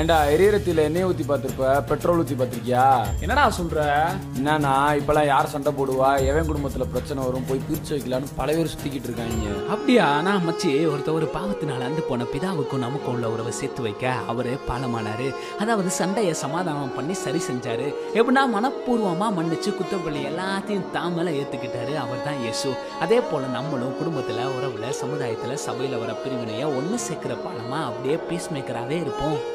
ஏண்டா எரியரத்தில எண்ணெய் ஊத்தி பார்த்திருப்ப? பெட்ரோல் ஊத்தி பார்த்திருக்கியா? என்னடா சொல்ற? என்னன்னா இப்பெல்லாம் யார் சண்டை போடுவா? எவன் குடும்பத்துல பிரச்சனை வரும்? போய் பிரிச்சு வைக்கலான்னு பல பேர் சுத்திக்கிட்டு இருக்காங்க. அப்படியா? நான் மச்சி ஒருத்தர் ஒரு பாவத்தினால அந்து போன பிதாவுக்கும் நமக்கும் உள்ள உறவை சேர்த்து வைக்க அவரு பாலமானாரு. அதாவது சண்டையை சமாதானம் பண்ணி சரி செஞ்சாரு. எப்படின்னா மனப்பூர்வமா மன்னிச்சு குத்தப்பள்ளி எல்லாத்தையும் தாமல ஏத்துக்கிட்டாரு அவர் தான் இயேசு. அதே போல நம்மளும் குடும்பத்துல உறவுல சமுதாயத்துல சபையில வர பிரிவினைய ஒண்ணு சேர்க்கிற பாலமா அப்படியே பீஸ் மேக்கராகவே இருப்போம்.